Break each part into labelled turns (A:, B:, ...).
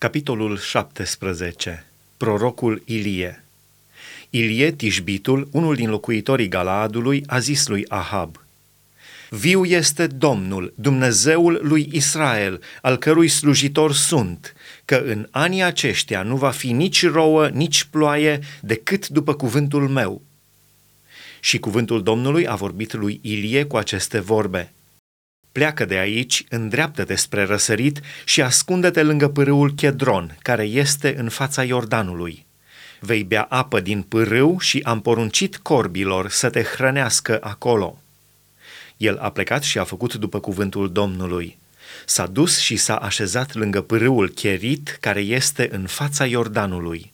A: Capitolul 17. Prorocul Ilie Ilie Tishbitul, unul din locuitorii Galaadului, a zis lui Ahab, Viu este Domnul, Dumnezeul lui Israel, al cărui slujitor sunt, că în anii aceștia nu va fi nici rouă, nici ploaie, decât după cuvântul meu. Și cuvântul Domnului a vorbit lui Ilie cu aceste vorbe – Pleacă de aici, îndreaptă-te spre răsărit și ascunde-te lângă pârâul Chedron, care este în fața Iordanului. Vei bea apă din pârâu și am poruncit corbilor să te hrănească acolo. El a plecat și a făcut după cuvântul Domnului. S-a dus și s-a așezat lângă pârâul Cherit, care este în fața Iordanului.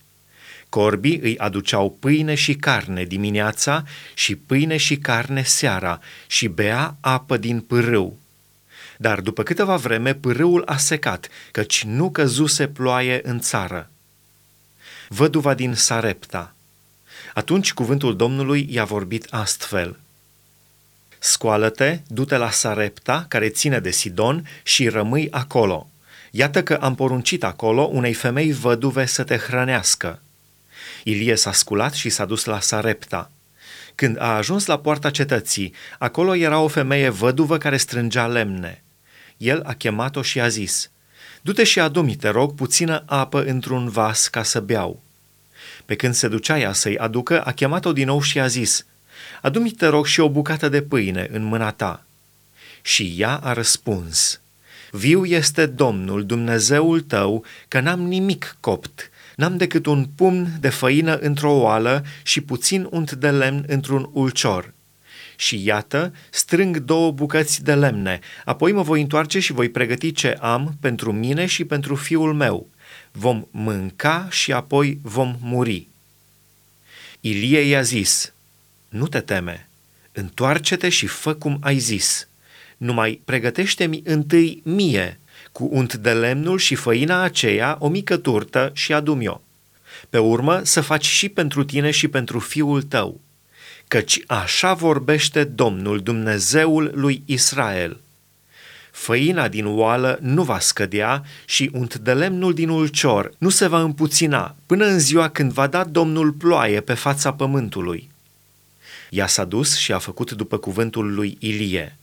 A: Corbii îi aduceau pâine și carne dimineața și pâine și carne seara și bea apă din pârâu. Dar după câteva vreme pârâul a secat, căci nu căzuse ploaie în țară. Văduva din Sarepta. Atunci cuvântul Domnului i-a vorbit astfel. Scoală-te, du-te la Sarepta, care ține de Sidon, și rămâi acolo. Iată că am poruncit acolo unei femei văduve să te hrănească. Ilie s-a sculat și s-a dus la Sarepta. Când a ajuns la poarta cetății, acolo era o femeie văduvă care strângea lemne el a chemat-o și a zis, Du-te și adu-mi, te rog, puțină apă într-un vas ca să beau. Pe când se ducea ea să-i aducă, a chemat-o din nou și a zis, Adu-mi, te rog, și o bucată de pâine în mâna ta. Și ea a răspuns, Viu este Domnul, Dumnezeul tău, că n-am nimic copt, n-am decât un pumn de făină într-o oală și puțin unt de lemn într-un ulcior și iată, strâng două bucăți de lemne, apoi mă voi întoarce și voi pregăti ce am pentru mine și pentru fiul meu. Vom mânca și apoi vom muri. Ilie i-a zis, nu te teme, întoarce-te și fă cum ai zis. Numai pregătește-mi întâi mie, cu unt de lemnul și făina aceea, o mică turtă și adu-mi-o. Pe urmă să faci și pentru tine și pentru fiul tău căci așa vorbește Domnul Dumnezeul lui Israel. Făina din oală nu va scădea și unt de lemnul din ulcior nu se va împuțina până în ziua când va da Domnul ploaie pe fața pământului. Ea s-a dus și a făcut după cuvântul lui Ilie.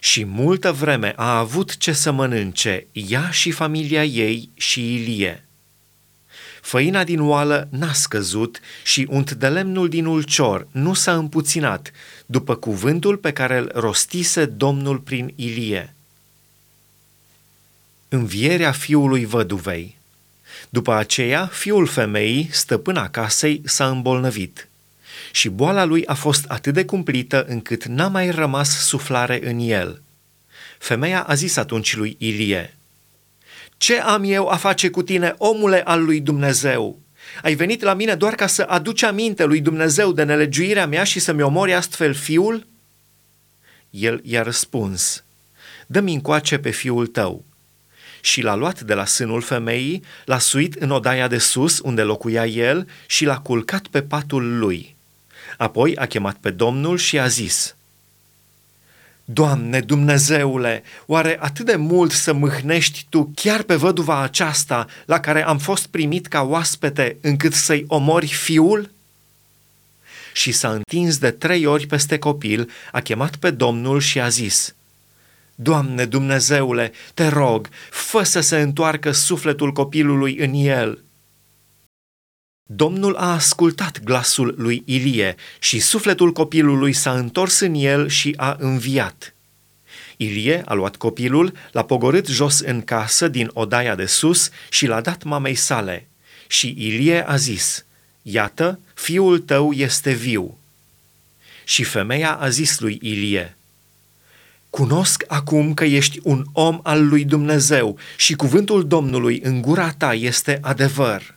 A: Și multă vreme a avut ce să mănânce ea și familia ei și Ilie. Făina din oală n-a scăzut și unt de lemnul din ulcior nu s-a împuținat, după cuvântul pe care îl rostise Domnul prin Ilie. Învierea fiului văduvei După aceea, fiul femeii, stăpâna casei, s-a îmbolnăvit și boala lui a fost atât de cumplită încât n-a mai rămas suflare în el. Femeia a zis atunci lui Ilie – ce am eu a face cu tine, omule al lui Dumnezeu? Ai venit la mine doar ca să aduci aminte lui Dumnezeu de nelegiuirea mea și să-mi omori astfel fiul? El i-a răspuns, dă-mi încoace pe fiul tău. Și l-a luat de la sânul femeii, l-a suit în odaia de sus, unde locuia el, și l-a culcat pe patul lui. Apoi a chemat pe Domnul și a zis – Doamne, Dumnezeule, oare atât de mult să mâhnești Tu chiar pe văduva aceasta la care am fost primit ca oaspete încât să-i omori fiul? Și s-a întins de trei ori peste copil, a chemat pe Domnul și a zis, Doamne, Dumnezeule, te rog, fă să se întoarcă sufletul copilului în el – Domnul a ascultat glasul lui Ilie și sufletul copilului s-a întors în el și a înviat. Ilie a luat copilul, l-a pogorât jos în casă din odaia de sus și l-a dat mamei sale. Și Ilie a zis, Iată, fiul tău este viu. Și femeia a zis lui Ilie, Cunosc acum că ești un om al lui Dumnezeu și cuvântul Domnului în gura ta este adevăr.